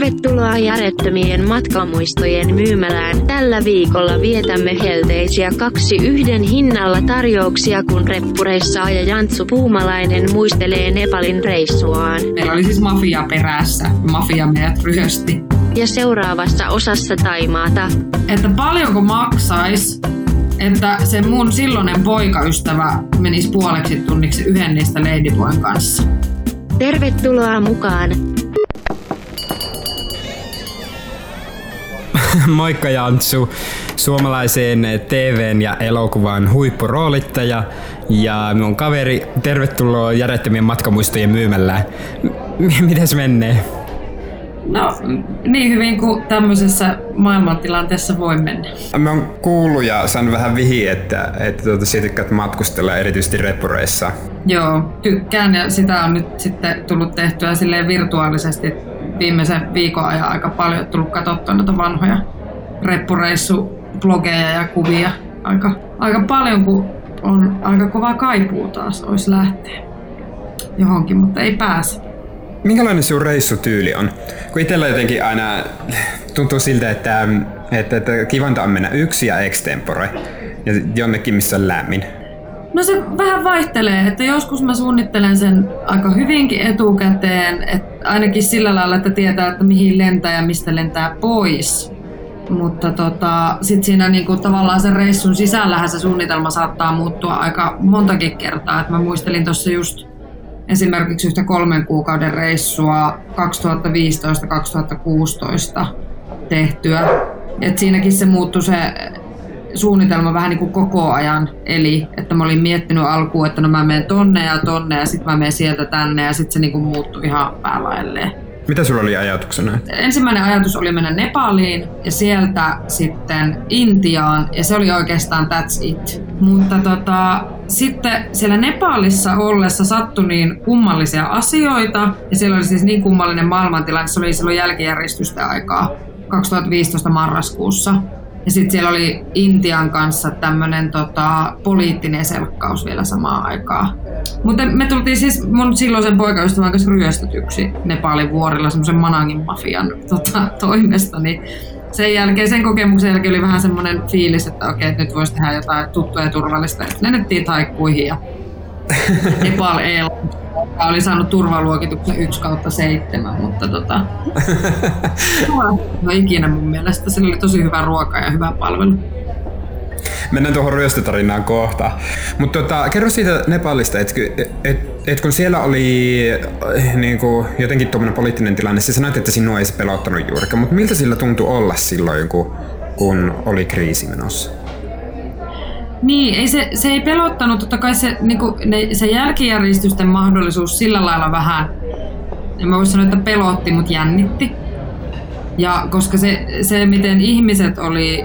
Tervetuloa järjettömien matkamuistojen myymälään. Tällä viikolla vietämme helteisiä kaksi yhden hinnalla tarjouksia, kun reppureissa ja Jantsu Puumalainen muistelee Nepalin reissuaan. Meillä oli siis mafia perässä. Mafia meidät ryhösti. Ja seuraavassa osassa Taimaata. Että paljonko maksais, että se mun silloinen poikaystävä menisi puoleksi tunniksi yhden niistä Ladyboyn kanssa. Tervetuloa mukaan! Moikka Jantsu, suomalaiseen TVn ja elokuvan huippuroolittaja ja mun kaveri, tervetuloa järjettömien matkamuistojen myymällä. M- mitäs menee? No niin hyvin kuin tämmöisessä maailmantilanteessa voi mennä. Mä oon kuullut ja saanut vähän vihi, että, että tuota, sä tykkäät matkustella erityisesti reppureissa. Joo, tykkään ja sitä on nyt sitten tullut tehtyä silleen virtuaalisesti viimeisen viikon ajan aika paljon tullut katsottua noita vanhoja reppureissublogeja ja kuvia aika, aika paljon, kun on aika kova kaipuu taas, olisi lähteä johonkin, mutta ei pääse. Minkälainen sun reissutyyli on? Kun itsellä jotenkin aina tuntuu siltä, että, että, että kivanta on mennä yksi ja extempore ja jonnekin, missä on lämmin. No se vähän vaihtelee, että joskus mä suunnittelen sen aika hyvinkin etukäteen, että ainakin sillä lailla, että tietää, että mihin lentää ja mistä lentää pois. Mutta tota, sitten siinä niinku tavallaan sen reissun sisällähän se suunnitelma saattaa muuttua aika montakin kertaa. Et mä muistelin tuossa just esimerkiksi yhtä kolmen kuukauden reissua 2015-2016 tehtyä. Et siinäkin se muuttui se suunnitelma vähän niin kuin koko ajan. Eli että mä olin miettinyt alkuun, että no mä menen tonne ja tonne ja sitten mä menen sieltä tänne ja sitten se niin kuin muuttui ihan päälailleen. Mitä sulla oli ajatuksena? Ensimmäinen ajatus oli mennä Nepaliin ja sieltä sitten Intiaan ja se oli oikeastaan that's it. Mutta tota, sitten siellä Nepalissa ollessa sattui niin kummallisia asioita ja siellä oli siis niin kummallinen maailmantilanne, se oli silloin jälkijärjestystä aikaa 2015 marraskuussa. Ja sitten siellä oli Intian kanssa tämmöinen tota, poliittinen selkkaus vielä samaan aikaan. Mutta me tultiin siis mun silloisen poikaystävän kanssa ryöstetyksi Nepalin vuorilla semmoisen Manangin mafian tota, toimesta. Niin sen jälkeen, sen kokemuksen jälkeen oli vähän semmoinen fiilis, että okei, että nyt voisi tehdä jotain tuttua ja turvallista. Että lennettiin taikkuihin ja Nepal Airlines oli saanut turvaluokituksen 1 kautta 7, mutta tota, no ikinä mun mielestä. Sillä oli tosi hyvä ruoka ja hyvä palvelu. Mennään tuohon ryöstötarinaan kohta. Mutta tota, kerro siitä Nepalista, että et, et kun siellä oli eh, niin kuin, jotenkin tuommoinen poliittinen tilanne, sä sanoit, että sinua ei se pelottanut juurikaan, mutta miltä sillä tuntui olla silloin, kun, kun oli kriisi menossa? Niin, ei se, se ei pelottanut. Totta kai se, niin kuin, ne, se jälkijärjestysten mahdollisuus sillä lailla vähän, en mä voi sanoa, että pelotti, mutta jännitti. Ja koska se, se miten ihmiset oli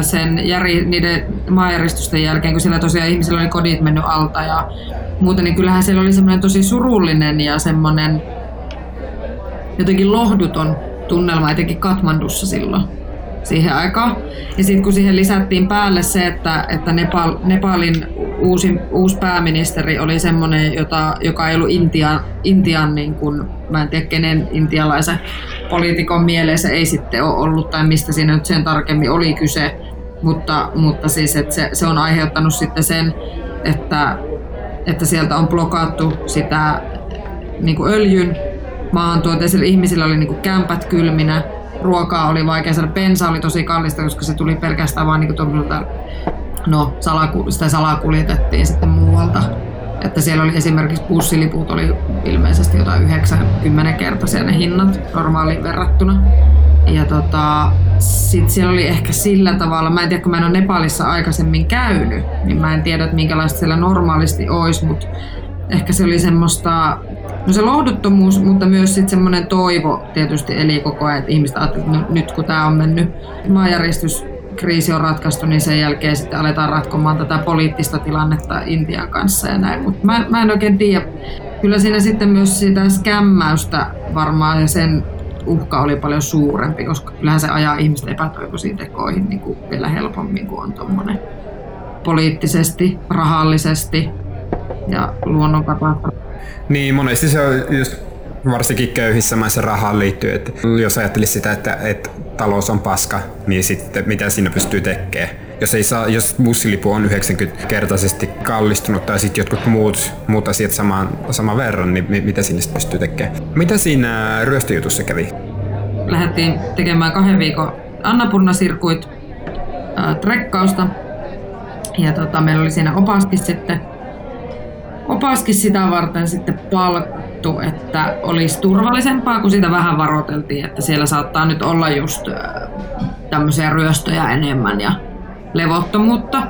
sen järi, niiden maanjäristysten jälkeen, kun siellä tosiaan ihmisillä oli kodit mennyt alta ja muuta, niin kyllähän siellä oli semmoinen tosi surullinen ja semmoinen jotenkin lohduton tunnelma, etenkin Katmandussa silloin siihen aikaan. Ja sitten kun siihen lisättiin päälle se, että, että Nepal, Nepalin uusi, uusi pääministeri oli semmoinen, jota, joka ei ollut Intian, Intian niin kuin, mä en tiedä kenen intialaisen poliitikon mieleen se ei sitten ole ollut tai mistä siinä nyt sen tarkemmin oli kyse. Mutta, mutta siis, että se, se on aiheuttanut sitten sen, että, että sieltä on blokattu sitä niin kuin öljyn maantuote. ihmisillä oli niin kuin kämpät kylminä, ruokaa oli vaikea saada, bensa oli tosi kallista, koska se tuli pelkästään vaan niin tuommoiselta, no salaku, sitä salakuljetettiin sitten muualta. Että siellä oli esimerkiksi bussiliput oli ilmeisesti jotain 90 kertaisia ne hinnat normaaliin verrattuna. Ja tota, sitten siellä oli ehkä sillä tavalla, mä en tiedä kun mä en ole Nepalissa aikaisemmin käynyt, niin mä en tiedä, että minkälaista siellä normaalisti olisi, mutta ehkä se oli semmoista, no se lohduttomuus, mutta myös sitten semmoinen toivo tietysti eli koko ajan, että ihmiset ajattelivat, että nyt kun tämä on mennyt, maanjäristyskriisi on ratkaistu, niin sen jälkeen sitten aletaan ratkomaan tätä poliittista tilannetta Intian kanssa ja näin. Mutta mä, mä en oikein tiedä. Kyllä siinä sitten myös sitä skämmäystä varmaan ja sen uhka oli paljon suurempi, koska kyllähän se ajaa ihmistä epätoivoisiin tekoihin niin kuin vielä helpommin kuin on tuommoinen poliittisesti, rahallisesti ja luonnonkatastrofi. Niin, monesti se on just Varsinkin köyhissä maissa rahaan liittyy, että jos ajattelisi sitä, että, että talous on paska, niin sitten mitä siinä pystyy tekemään? Jos, ei saa, jos bussilipu on 90-kertaisesti kallistunut tai sitten jotkut muut, muut asiat samaan, saman verran, niin mitä sinne pystyy tekemään? Mitä siinä ryöstöjutussa kävi? Lähdettiin tekemään kahden viikon Annapurna-sirkuit äh, trekkausta. Ja tota, meillä oli siinä opaskin sitten opaskin sitä varten sitten palkattu, että olisi turvallisempaa, kun sitä vähän varoiteltiin, että siellä saattaa nyt olla just tämmöisiä ryöstöjä enemmän ja levottomuutta.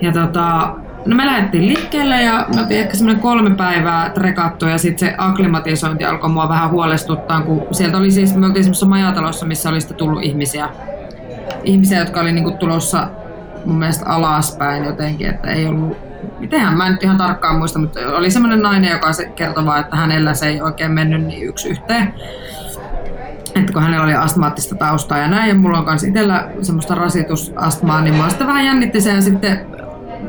Ja tota, no me lähdettiin liikkeelle ja me oltiin ehkä semmoinen kolme päivää trekattu ja sitten se akklimatisointi alkoi mua vähän huolestuttaa, kun sieltä oli siis, me oltiin semmoisessa majatalossa, missä oli sitten tullut ihmisiä, ihmisiä, jotka oli niinku tulossa mun mielestä alaspäin jotenkin, että ei ollut mitenhän mä en nyt ihan tarkkaan muista, mutta oli semmoinen nainen, joka kertoi vaan, että hänellä se ei oikein mennyt niin yksi yhteen. Että kun hänellä oli astmaattista taustaa ja näin, ja mulla on myös itsellä semmoista rasitusastmaa, niin mä sitten vähän jännitti sen, ja sitten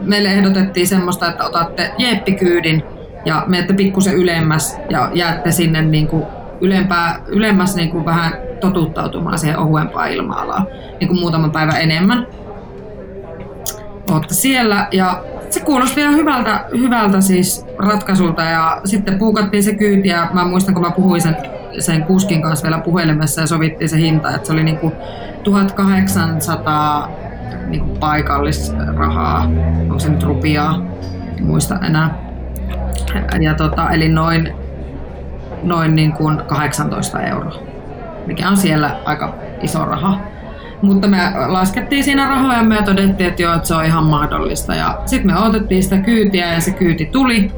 meille ehdotettiin semmoista, että otatte jeppikyydin ja menette pikkusen ylemmäs ja jäätte sinne niin kuin ylempää, ylemmäs niin kuin vähän totuttautumaan siihen ohuempaan ilma-alaan niin kuin muutaman päivän enemmän. Olette siellä ja se kuulosti ihan hyvältä, hyvältä siis ratkaisulta ja sitten puukattiin se kyyti ja mä muistan kun mä puhuin sen, sen kuskin kanssa vielä puhelimessa ja sovittiin se hinta, että se oli niinku 1800 niinku paikallisrahaa, onko se nyt rupiaa, en muista enää. Ja tota, eli noin, noin niin kuin 18 euroa, mikä on siellä aika iso raha. Mutta me laskettiin siinä rahoja ja todettiin, että joo, että se on ihan mahdollista. Ja sitten me otettiin sitä kyytiä ja se kyyti tuli.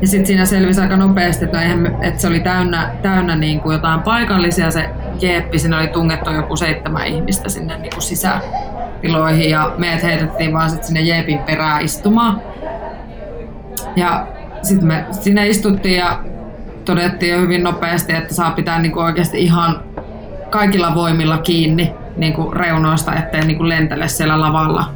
Ja sitten siinä selvisi aika nopeasti, että, no me, että se oli täynnä, täynnä niin kuin jotain paikallisia se jeppi. Siinä oli tungettu joku seitsemän ihmistä sinne niin kuin sisätiloihin ja meidät heitettiin vaan sit sinne jepin perään istumaan. Ja sitten me sinne istuttiin ja todettiin jo hyvin nopeasti, että saa pitää niin kuin oikeasti ihan kaikilla voimilla kiinni niin kuin reunoista, ettei niin kuin lentele siellä lavalla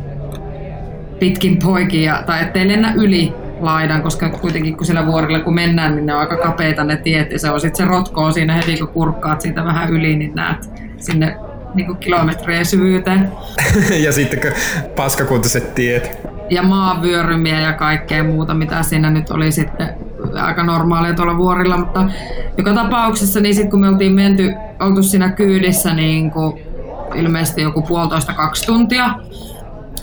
pitkin poikia, tai ettei lennä yli laidan, koska kuitenkin kun siellä vuorilla kun mennään, niin ne on aika kapeita ne tiet, ja se on sitten se rotkoo siinä heti, kun kurkkaat siitä vähän yli, niin näet sinne niin kuin kilometrien syvyyteen. ja sitten paskakuntoiset tiet. Ja maavyörymiä ja kaikkea muuta, mitä siinä nyt oli sitten aika normaalia tuolla vuorilla, mutta joka tapauksessa, niin sitten kun me oltiin menty, oltu siinä kyydissä niin kuin ilmeisesti joku puolitoista kaksi tuntia.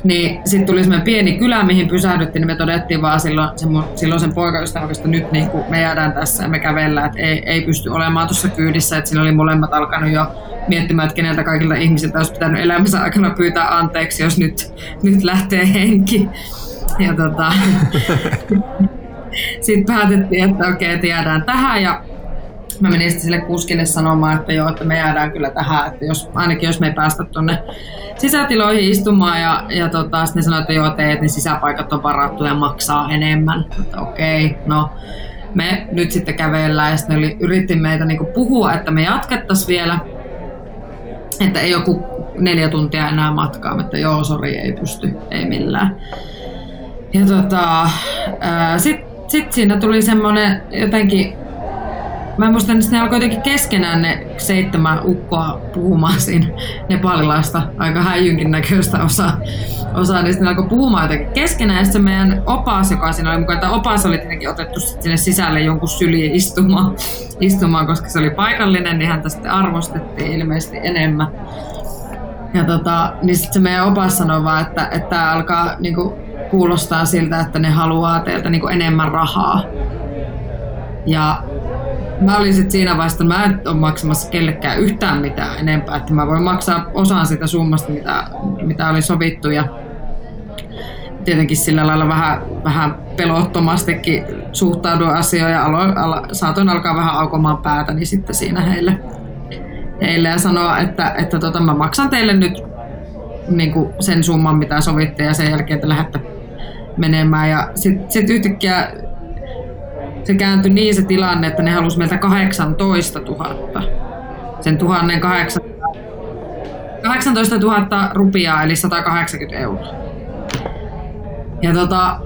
Niin sitten tuli semmoinen pieni kylä, mihin pysähdyttiin, niin me todettiin vaan silloin, se mun, silloin sen poikaystävän että nyt niin kuin me jäädään tässä ja me kävellään, että ei, ei pysty olemaan tuossa kyydissä, että siinä oli molemmat alkanut jo miettimään, että keneltä kaikilta ihmisiltä olisi pitänyt elämänsä aikana pyytää anteeksi, jos nyt, nyt lähtee henki. Ja tota, sitten päätettiin, että okei, okay, jäädään tähän ja mä menin sitten sille kuskille sanomaan, että joo, että me jäädään kyllä tähän, että jos, ainakin jos me ei päästä tuonne sisätiloihin istumaan ja, ja tota, sitten ne sanoi, että joo, teet, niin sisäpaikat on varattu ja maksaa enemmän. Että okei, okay, no me nyt sitten kävellään ja sitten ne yritti meitä niinku puhua, että me jatkettaisiin vielä, että ei joku neljä tuntia enää matkaa, että joo, sori, ei pysty, ei millään. Ja tota, sitten sit siinä tuli semmoinen jotenkin Mä muistan, että ne alkoi jotenkin keskenään ne seitsemän ukkoa puhumaan siinä nepalilaista, aika häijynkin näköistä osaa, osaa niin ne alkoi puhumaan jotenkin keskenään. Ja sitten meidän opas, joka siinä oli mukana, opas oli tietenkin otettu sinne sisälle jonkun syliin istumaan, istumaan, koska se oli paikallinen, niin häntä sitten arvostettiin ilmeisesti enemmän. Ja tota, niin sitten se meidän opas sanoi vaan, että, että tämä alkaa niinku, kuulostaa siltä, että ne haluaa teiltä niinku enemmän rahaa. Ja mä olin sit siinä että mä en ole maksamassa kellekään yhtään mitään enempää, että mä voin maksaa osan sitä summasta, mitä, mitä oli sovittu ja tietenkin sillä lailla vähän, vähän pelottomastikin suhtaudun asioihin ja alo, saatoin alkaa vähän aukomaan päätä niin sitten siinä heille, heille ja sanoa, että, että tota, mä maksan teille nyt niin kuin sen summan, mitä sovitte ja sen jälkeen te lähdette menemään. Ja sitten sit yhtäkkiä se kääntyi niin se tilanne, että ne halusi meiltä 18 000. Sen 1800, 18 000 rupiaa, eli 180 euroa. Ja tota,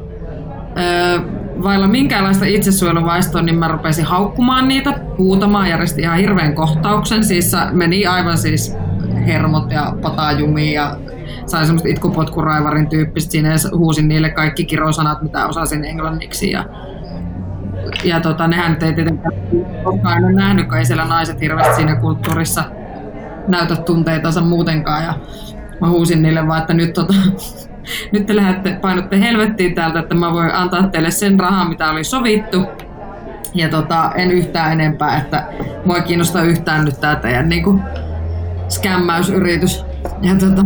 vailla minkäänlaista itsesuojeluvaistoa, niin mä rupesin haukkumaan niitä, huutamaan, järjesti ihan hirveän kohtauksen. Siis meni aivan siis hermot ja patajumi ja sain semmoista itkupotkuraivarin tyyppistä siinä huusin niille kaikki kirosanat, mitä osasin englanniksi. Ja, ja tota, nehän ei tietenkään koskaan ole nähnyt, kun ei siellä naiset hirveästi siinä kulttuurissa näytä tunteitansa muutenkaan. Ja mä huusin niille vaan, että nyt, tota, nyt te lähdette, painutte helvettiin täältä, että mä voin antaa teille sen rahaa, mitä oli sovittu. Ja tota, en yhtään enempää, että mua ei kiinnosta yhtään nyt tää teidän niinku, skämmäysyritys. Ja tota,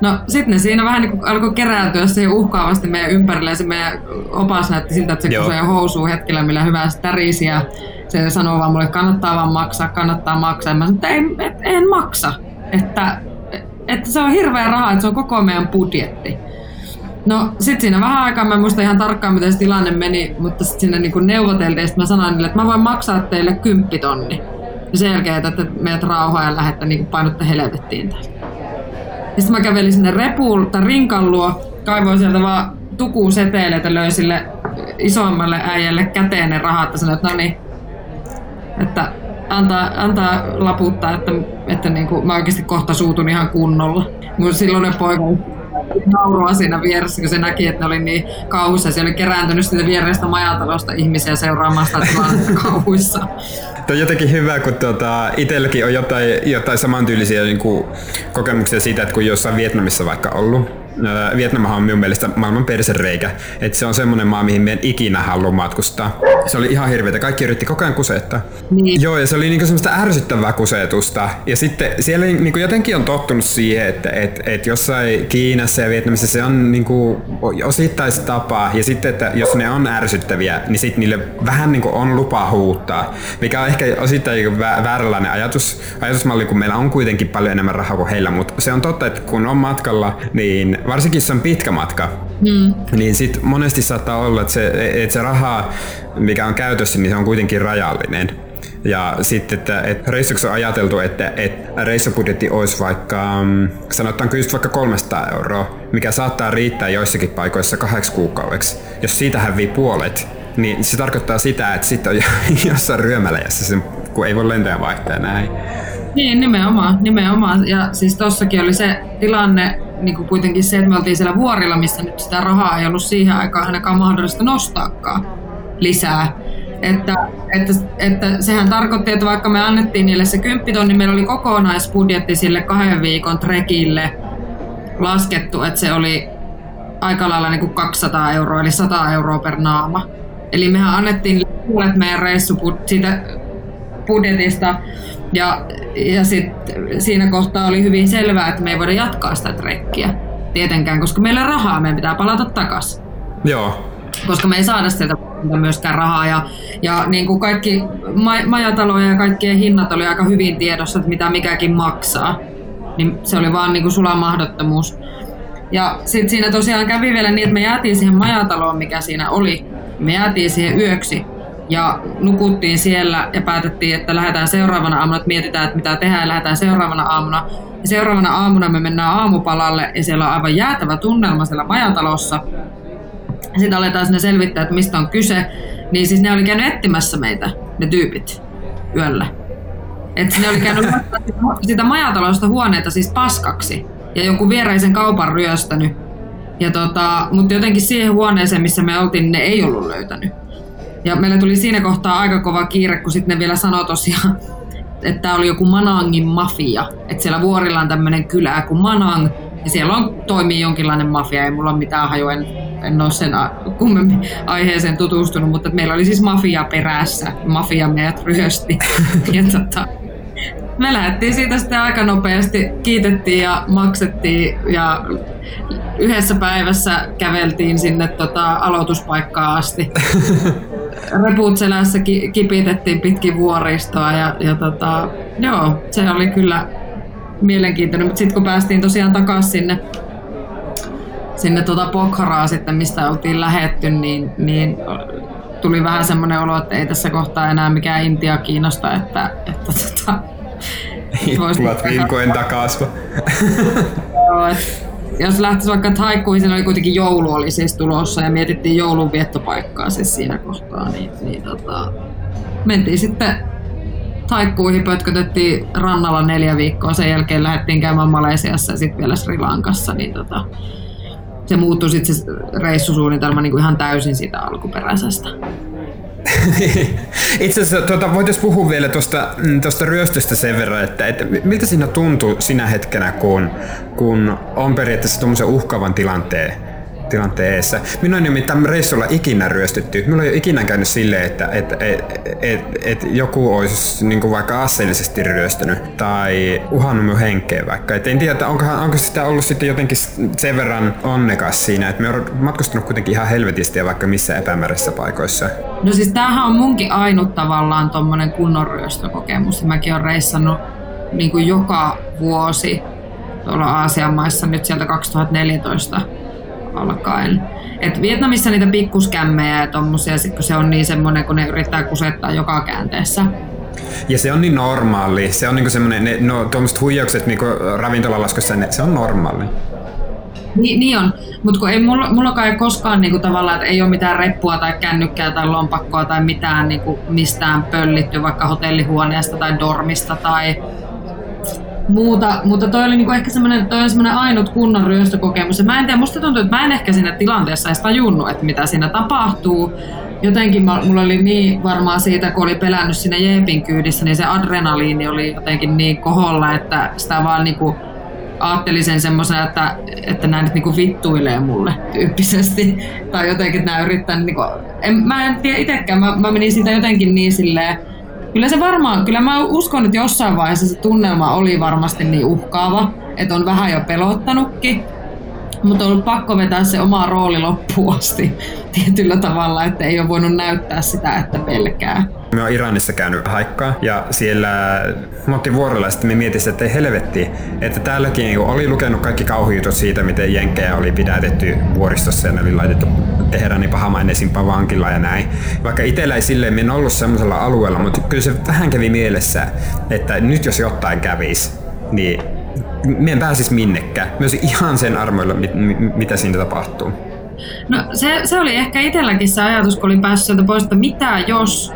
No sitten ne siinä vähän niin alkoi kerääntyä siihen uhkaavasti meidän ympärille ja se meidän opas näytti siltä, että se Joo. kusee housuu hetkellä, millä hyvää tärisi ja se sanoo vaan mulle, että kannattaa vaan maksaa, kannattaa maksaa. Ja mä sanoin, että en, et, en maksa, että, että se on hirveä raha, että se on koko meidän budjetti. No sit siinä vähän aikaa, mä en muista ihan tarkkaan miten se tilanne meni, mutta sitten sinne niin neuvoteltiin ja mä sanoin niille, että mä voin maksaa teille kymppitonni. Ja sen jälkeen, että meidät rauhaa ja lähette niin painotte helvettiin täältä. Ja sitten mä kävelin sinne repuun tai rinkan luo, kaivoin sieltä vaan tukuun seteileitä, löi sille isommalle äijälle käteen ne rahat ja sanoin, että no niin, että antaa, antaa laputtaa, että, että niin kuin, mä oikeasti kohta suutun ihan kunnolla. Mun silloinen poika naurua siinä vieressä, kun se näki, että ne oli niin kauhuissa. Se oli kerääntynyt siitä vierestä majatalosta ihmisiä seuraamaan sitä tilannetta kauhuissa. Tuo on jotenkin hyvä, kun tuota, itselläkin on jotain, jotain samantyylisiä niin kuin, kokemuksia siitä, että kun jossain Vietnamissa vaikka ollut, Vietnamhan on minun mielestä maailman persereikä. Että se on semmoinen maa, mihin meidän ikinä halua matkustaa. Se oli ihan hirveätä. Kaikki yritti koko ajan kusettaa. Niin. Joo, ja se oli niinku semmoista ärsyttävää kusetusta. Ja sitten siellä niinku jotenkin on tottunut siihen, että et, et jossain Kiinassa ja Vietnamissa se on niinku osittain tapa. Ja sitten, että jos ne on ärsyttäviä, niin sitten niille vähän niinku on lupa huuttaa. Mikä on ehkä osittain niinku vääränlainen ajatus, ajatusmalli, kun meillä on kuitenkin paljon enemmän rahaa kuin heillä. Mutta se on totta, että kun on matkalla, niin varsinkin jos on pitkä matka, mm. niin sit monesti saattaa olla, että se, että se raha, mikä on käytössä, niin se on kuitenkin rajallinen. Ja sitten, että, että reissuksi on ajateltu, että, että reissubudjetti olisi vaikka, mm, sanotaanko just vaikka 300 euroa, mikä saattaa riittää joissakin paikoissa kahdeksi kuukaudeksi. Jos siitä hävii puolet, niin se tarkoittaa sitä, että sitten on jossain ryömäläjässä, kun ei voi lentoja vaihtaa näin. Niin, nimenomaan, nimenomaan. Ja siis tossakin oli se tilanne, niin kuin kuitenkin se, että me oltiin siellä vuorilla, missä nyt sitä rahaa ei ollut siihen aikaan ainakaan mahdollista nostaakaan lisää. Että, että, että sehän tarkoitti, että vaikka me annettiin niille se kymppitonni, niin meillä oli kokonaisbudjetti sille kahden viikon trekille laskettu, että se oli aika lailla niin kuin 200 euroa, eli 100 euroa per naama. Eli mehän annettiin puolet meidän reissu siitä budjetista ja, ja sit siinä kohtaa oli hyvin selvää, että me ei voida jatkaa sitä trekkiä tietenkään, koska meillä on rahaa, meidän pitää palata takaisin. Joo. Koska me ei saada sieltä myöskään rahaa. Ja, ja niin kuin kaikki ma- majataloja ja kaikkien hinnat oli aika hyvin tiedossa, että mitä mikäkin maksaa. Niin se oli vaan niin kuin mahdottomuus. Ja sitten siinä tosiaan kävi vielä niin, että me jäätiin siihen majataloon, mikä siinä oli. Me jäätiin siihen yöksi ja nukuttiin siellä ja päätettiin, että lähdetään seuraavana aamuna, että mietitään, että mitä tehdään ja lähdetään seuraavana aamuna. Ja seuraavana aamuna me mennään aamupalalle ja siellä on aivan jäätävä tunnelma siellä majatalossa. Sitten aletaan sinne selvittää, että mistä on kyse. Niin siis ne oli käynyt etsimässä meitä, ne tyypit, yöllä. Että ne oli käynyt sitä majatalosta huoneita siis paskaksi ja jonkun viereisen kaupan ryöstänyt. Ja tota, mutta jotenkin siihen huoneeseen, missä me oltiin, ne ei ollut löytänyt. Ja meillä tuli siinä kohtaa aika kova kiire, kun sitten ne vielä sanoi tosiaan, että tämä oli joku Manangin mafia. Että siellä vuorilla on tämmöinen kylä kuin Manang, ja siellä on, toimii jonkinlainen mafia, ei mulla ole mitään hajua, en, en ole sen kummemmin aiheeseen tutustunut, mutta meillä oli siis mafia perässä, mafia meidät ryösti. ja tota, me lähdettiin siitä sitten aika nopeasti, kiitettiin ja maksettiin ja yhdessä päivässä käveltiin sinne tota, aloituspaikkaan asti. reput selässä ki- kipitettiin pitkin vuoristoa ja, ja tota, joo, se oli kyllä mielenkiintoinen. Mutta sitten kun päästiin tosiaan takaisin sinne, sinne tuota Pokharaa sitten, mistä oltiin lähetty, niin, niin tuli vähän semmoinen olo, että ei tässä kohtaa enää mikään Intia kiinnosta, että, että tota, Tulet vinkoen takasva. Joo, jos lähtisi vaikka taikkuihin, siinä oli kuitenkin joulu oli siis tulossa ja mietittiin joulun viettopaikkaa siis siinä kohtaa, niin, niin tota, mentiin sitten taikkuihin, pötkötettiin rannalla neljä viikkoa, sen jälkeen lähdettiin käymään Malesiassa ja sitten vielä Sri Lankassa, niin tota, se muuttui sitten se reissusuunnitelma niin kuin ihan täysin sitä alkuperäisestä. Itse asiassa tuota, voitaisiin puhua vielä tuosta, mm, tuosta ryöstöstä sen verran, että, että miltä siinä tuntui sinä hetkenä, kun, kun on periaatteessa tuommoisen uhkaavan tilanteen tilanteessa. Minua ei reissulla ikinä ryöstetty. Minulla ei ole ikinä käynyt silleen, että et, et, et, et joku olisi niin kuin vaikka aseellisesti ryöstänyt tai uhannut minun henkeä vaikka. Et en tiedä, että onko, onko sitä ollut sitten jotenkin sen verran onnekas siinä, että me on matkustanut kuitenkin ihan helvetisti ja vaikka missä epämääräisissä paikoissa. No siis tämähän on munkin ainut tavallaan tuommoinen kunnon ryöstökokemus. Mäkin olen reissannut niin kuin joka vuosi tuolla Aasian maissa nyt sieltä 2014 alkaen. Et Vietnamissa niitä pikkuskämmejä ja tommosia, kun se on niin semmoinen, kun ne yrittää kusettaa joka käänteessä. Ja se on niin normaali. Se on niinku semmoinen, ne, no tuommoiset huijaukset niinku ravintolalaskussa, ne, se on normaali. Ni, niin on, mutta kun ei mulla, mulla ei koskaan niinku tavallaan, että ei ole mitään reppua tai kännykkää tai lompakkoa tai mitään niinku mistään pöllitty vaikka hotellihuoneesta tai dormista tai muuta, mutta toi oli niinku ehkä semmoinen, toi on semmoinen ainut kunnon ryöstökokemus. Ja mä en tiedä, musta tuntuu, että mä en ehkä siinä tilanteessa edes tajunnut, että mitä siinä tapahtuu. Jotenkin mulla oli niin varmaan siitä, kun oli pelännyt siinä Jeepin kyydissä, niin se adrenaliini oli jotenkin niin koholla, että sitä vaan niinku ajattelin sen semmoisen, että, että nämä nyt niinku vittuilee mulle tyyppisesti. Tai jotenkin, että nämä yrittää, niinku, en, mä en tiedä itsekään, mä, mä menin siitä jotenkin niin silleen, Kyllä se varmaan, kyllä mä uskon, että jossain vaiheessa se tunnelma oli varmasti niin uhkaava, että on vähän jo pelottanutkin. Mutta on ollut pakko vetää se oma rooli loppuun asti tietyllä tavalla, että ei ole voinut näyttää sitä, että pelkää. Me on Iranissa käynyt haikkaa ja siellä me vuorolla sitten me mietimme, että ei helvetti, että täälläkin oli lukenut kaikki kauhujutut siitä, miten jenkejä oli pidätetty vuoristossa ja ne oli laitettu Teheranin pahamainesimpaan vankilla ja näin. Vaikka itsellä ei silleen en ollut semmoisella alueella, mutta kyllä se vähän kävi mielessä, että nyt jos jotain kävisi, niin me en pääsisi minnekään. Myös ihan sen armoilla, mit, mitä siinä tapahtuu. No se, se oli ehkä itselläkin se ajatus, kun oli päässyt sieltä pois, että mitä jos,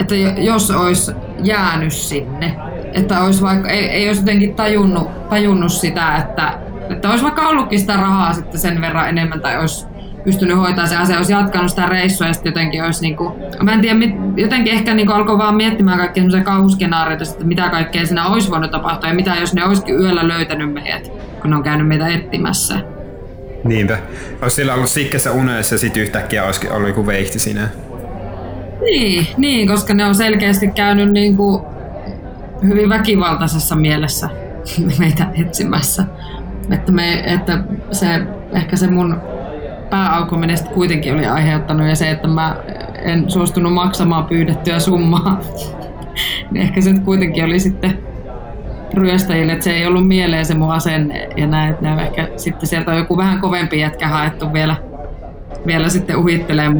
että jos olisi jäänyt sinne. Että olisi vaikka, ei, ei olisi jotenkin tajunnut, tajunnut sitä, että, että olisi vaikka ollutkin sitä rahaa sitten sen verran enemmän tai olisi pystynyt hoitamaan se asia, olisi jatkanut sitä reissua ja sitten jotenkin olisi niin kuin, mä en tiedä, jotenkin ehkä niin kuin alkoi vaan miettimään kaikkia semmoisia kauhuskenaarioita, että mitä kaikkea siinä olisi voinut tapahtua ja mitä jos ne olisikin yöllä löytänyt meidät, kun ne on käynyt meitä etsimässä. Niinpä. Olisi sillä ollut sikkessä unessa ja sitten yhtäkkiä olisi ollut joku veihti siinä. Niin, niin, koska ne on selkeästi käynyt niin kuin hyvin väkivaltaisessa mielessä meitä etsimässä. Että, me, että se, ehkä se mun pääaukominen kuitenkin oli aiheuttanut ja se, että mä en suostunut maksamaan pyydettyä summaa, niin ehkä se kuitenkin oli sitten ryöstäjille, että se ei ollut mieleen se mun asenne ja näin, että ne ehkä sitten sieltä on joku vähän kovempi jätkä haettu vielä vielä sitten uhittelee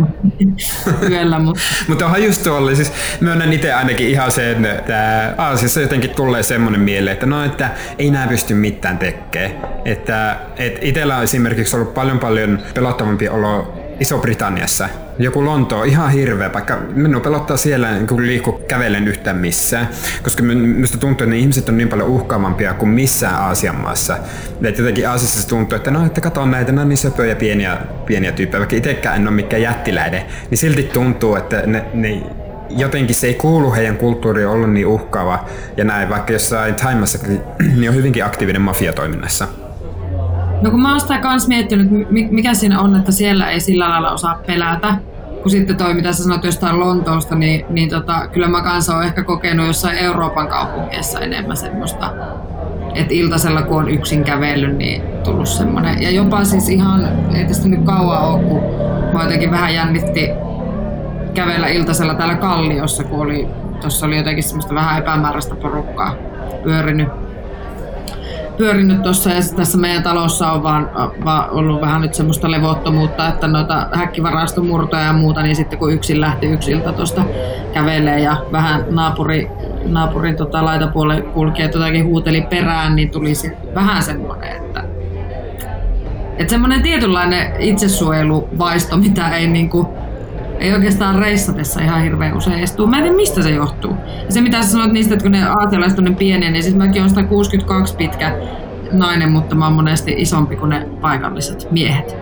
yöllä. Mutta Mut onhan just tuolla, siis myönnän itse ainakin ihan sen, että Aasiassa jotenkin tulee semmoinen mieleen, että no, että ei nää pysty mitään tekemään. Että et itsellä on esimerkiksi ollut paljon paljon pelottavampi olo Iso-Britanniassa. Joku Lontoa, ihan hirveä, vaikka minun pelottaa siellä kun liikku kävelen yhtään missään, koska minusta tuntuu, että ne ihmiset on niin paljon uhkaavampia kuin missään Aasian maassa. Että jotenkin Aasiassa se tuntuu, että no, että kato näitä, ne on niin söpöjä pieniä, pieniä tyyppejä, vaikka itsekään en ole mikään jättiläinen, niin silti tuntuu, että ne, ne jotenkin se ei kuulu heidän kulttuuriin ollut niin uhkaava ja näin, vaikka jossain Taimassa niin on hyvinkin aktiivinen mafiatoiminnassa. No kun mä oon sitä kans miettinyt, mikä siinä on, että siellä ei sillä lailla osaa pelätä. Kun sitten toi, mitä sä sanoit jostain Lontoosta, niin, niin tota, kyllä mä kanssa oon ehkä kokenut jossain Euroopan kaupungeissa enemmän semmoista, että iltasella kun on yksin kävellyt, niin tullut semmoinen. Ja jopa siis ihan, ei tästä nyt kauan ole, kun mä jotenkin vähän jännitti kävellä iltasella täällä Kalliossa, kun oli, tuossa oli jotenkin semmoista vähän epämääräistä porukkaa pyörinyt pyörinyt tuossa ja tässä meidän talossa on vaan, vaan ollut vähän nyt semmoista levottomuutta, että noita häkkivarastomurtoja ja muuta, niin sitten kun yksin lähti yksiltä tuosta kävelee ja vähän naapuri, naapurin tota laitapuolelle kulki ja jotakin huuteli perään, niin tuli vähän semmoinen, että Että semmoinen tietynlainen itsesuojeluvaisto, mitä ei niinku, ei oikeastaan reissatessa ihan hirveän usein edes tuu. Mä en tiedä, mistä se johtuu. Ja se, mitä sä sanoit niistä, että kun ne aasialaiset on ne pieniä, niin siis mäkin on 162 pitkä nainen, mutta mä oon monesti isompi kuin ne paikalliset miehet.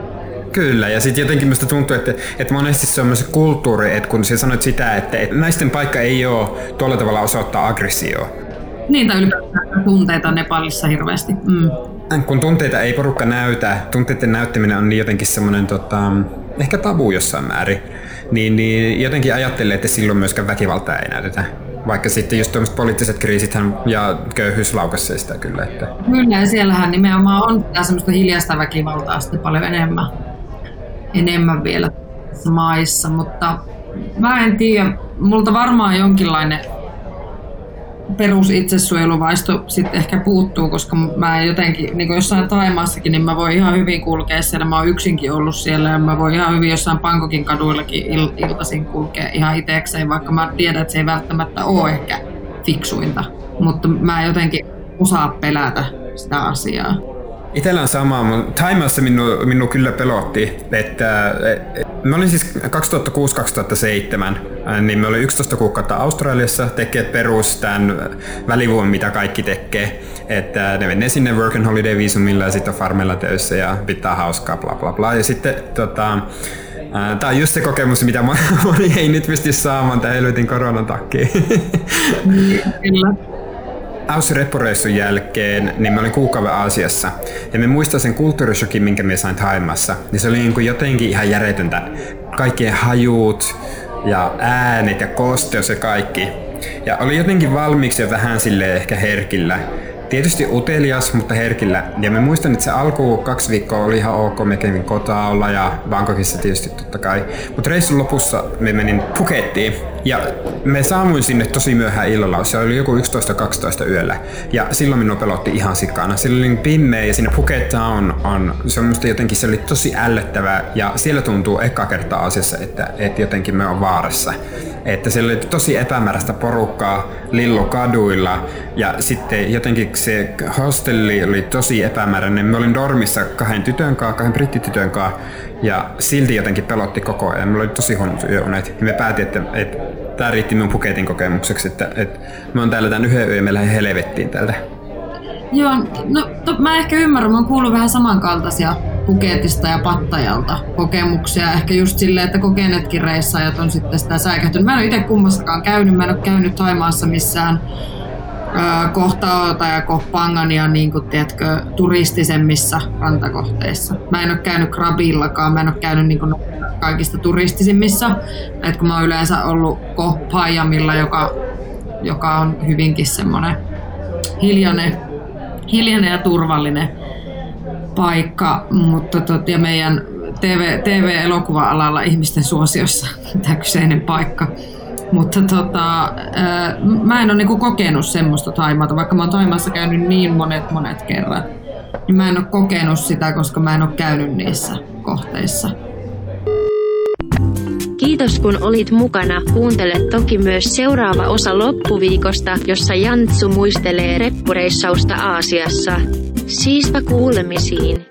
Kyllä, ja sitten jotenkin minusta tuntuu, että, että monesti se on myös kulttuuri, että kun sä sanoit sitä, että, että naisten paikka ei ole tuolla tavalla osoittaa aggressioa. Niin, tai ylipäätään tunteita Nepalissa hirveästi. Mm. Kun tunteita ei porukka näytä, tunteiden näyttäminen on niin jotenkin semmoinen tota, ehkä tabu jossain määrin, niin, niin jotenkin ajattelee, että silloin myöskään väkivaltaa ei näytetä. Vaikka sitten just tuommoiset poliittiset kriisit ja köyhyys laukaisee sitä kyllä. Että... Kyllä, ja siellähän nimenomaan on semmoista hiljaista väkivaltaa sitten paljon enemmän, enemmän vielä maissa, mutta mä en tiedä, multa varmaan jonkinlainen perus itsesuojeluvaisto sitten ehkä puuttuu, koska mä jotenkin, niin kuin jossain Taimaassakin, niin mä voin ihan hyvin kulkea siellä. Mä oon yksinkin ollut siellä ja mä voin ihan hyvin jossain Pankokin kaduillakin il- iltaisin kulkea ihan itsekseen, vaikka mä tiedän, että se ei välttämättä ole ehkä fiksuinta. Mutta mä jotenkin osaa pelätä sitä asiaa. Itellä on sama, mutta Taimaassa minun, minun kyllä pelotti, että Mä olin siis 2006-2007, niin me olin 11 kuukautta Australiassa tekee perus tämän välivuon, mitä kaikki tekee. Että ne menee sinne work and holiday viisumilla ja sitten on farmella töissä ja pitää hauskaa, bla bla bla. Ja sitten tota, Tämä on just se kokemus, mitä moni ei nyt pysty saamaan tämän helvetin koronan takia. Kyllä. Aus-reppureissun jälkeen niin mä olin kuukauden Aasiassa ja me muistan sen kulttuurishokin, minkä me sain Taimassa. Niin se oli niin kuin jotenkin ihan järjetöntä. Kaikkien hajut ja äänet ja kosteus ja kaikki. Ja oli jotenkin valmiiksi jo vähän sille ehkä herkillä tietysti utelias, mutta herkillä. Ja mä muistan, että se alku kaksi viikkoa oli ihan ok, me kävin kotaa olla ja Bangkokissa tietysti totta kai. Mutta reissun lopussa me menin Phukettiin ja me saamuin sinne tosi myöhään illalla, se oli joku 11-12 yöllä. Ja silloin minua pelotti ihan sikana. Sillä oli niin pimmeä ja sinne Phuket Town on, se on musta jotenkin se oli tosi ällöttävää ja siellä tuntuu eka kertaa asiassa, että, että jotenkin me on vaarassa. Että siellä oli tosi epämääräistä porukkaa Lillo-kaduilla ja sitten jotenkin se hostelli oli tosi epämääräinen. Me olin dormissa kahden tytön kanssa, kahden brittitytön kanssa ja silti jotenkin pelotti koko ajan. Meillä oli tosi huonot yöunet me päätin, että, että tämä riitti minun puketin kokemukseksi, että, että mä oon täällä tämän yhden yön me lähden helvettiin täältä. Joo, no to, mä ehkä ymmärrän, mä oon kuullut vähän samankaltaisia Puketista ja Pattajalta kokemuksia. Ehkä just silleen, että kokeneetkin reissaajat on sitten sitä säikähtynyt. Mä en ole itse kummassakaan käynyt, mä en ole käynyt Taimaassa missään kohtaota ja Kohpangania niin kuin, tiedätkö, turistisemmissa rantakohteissa. Mä en ole käynyt Krabillakaan, mä en ole käynyt niin kuin, kaikista turistisimmissa. Et kun mä oon yleensä ollut Kohpajamilla, joka, joka on hyvinkin semmoinen hiljainen, hiljainen ja turvallinen paikka, mutta tot, ja meidän TV, TV-elokuva-alalla ihmisten suosiossa tämä kyseinen paikka. Mutta tota, mä en ole niinku kokenut semmoista Taimaata, vaikka mä oon Taimaassa käynyt niin monet monet kerrat. Niin mä en ole kokenut sitä, koska mä en ole käynyt niissä kohteissa. Kiitos kun olit mukana. Kuuntele toki myös seuraava osa loppuviikosta, jossa Jantsu muistelee reppureissausta Aasiassa. Siispä kuulemisiin.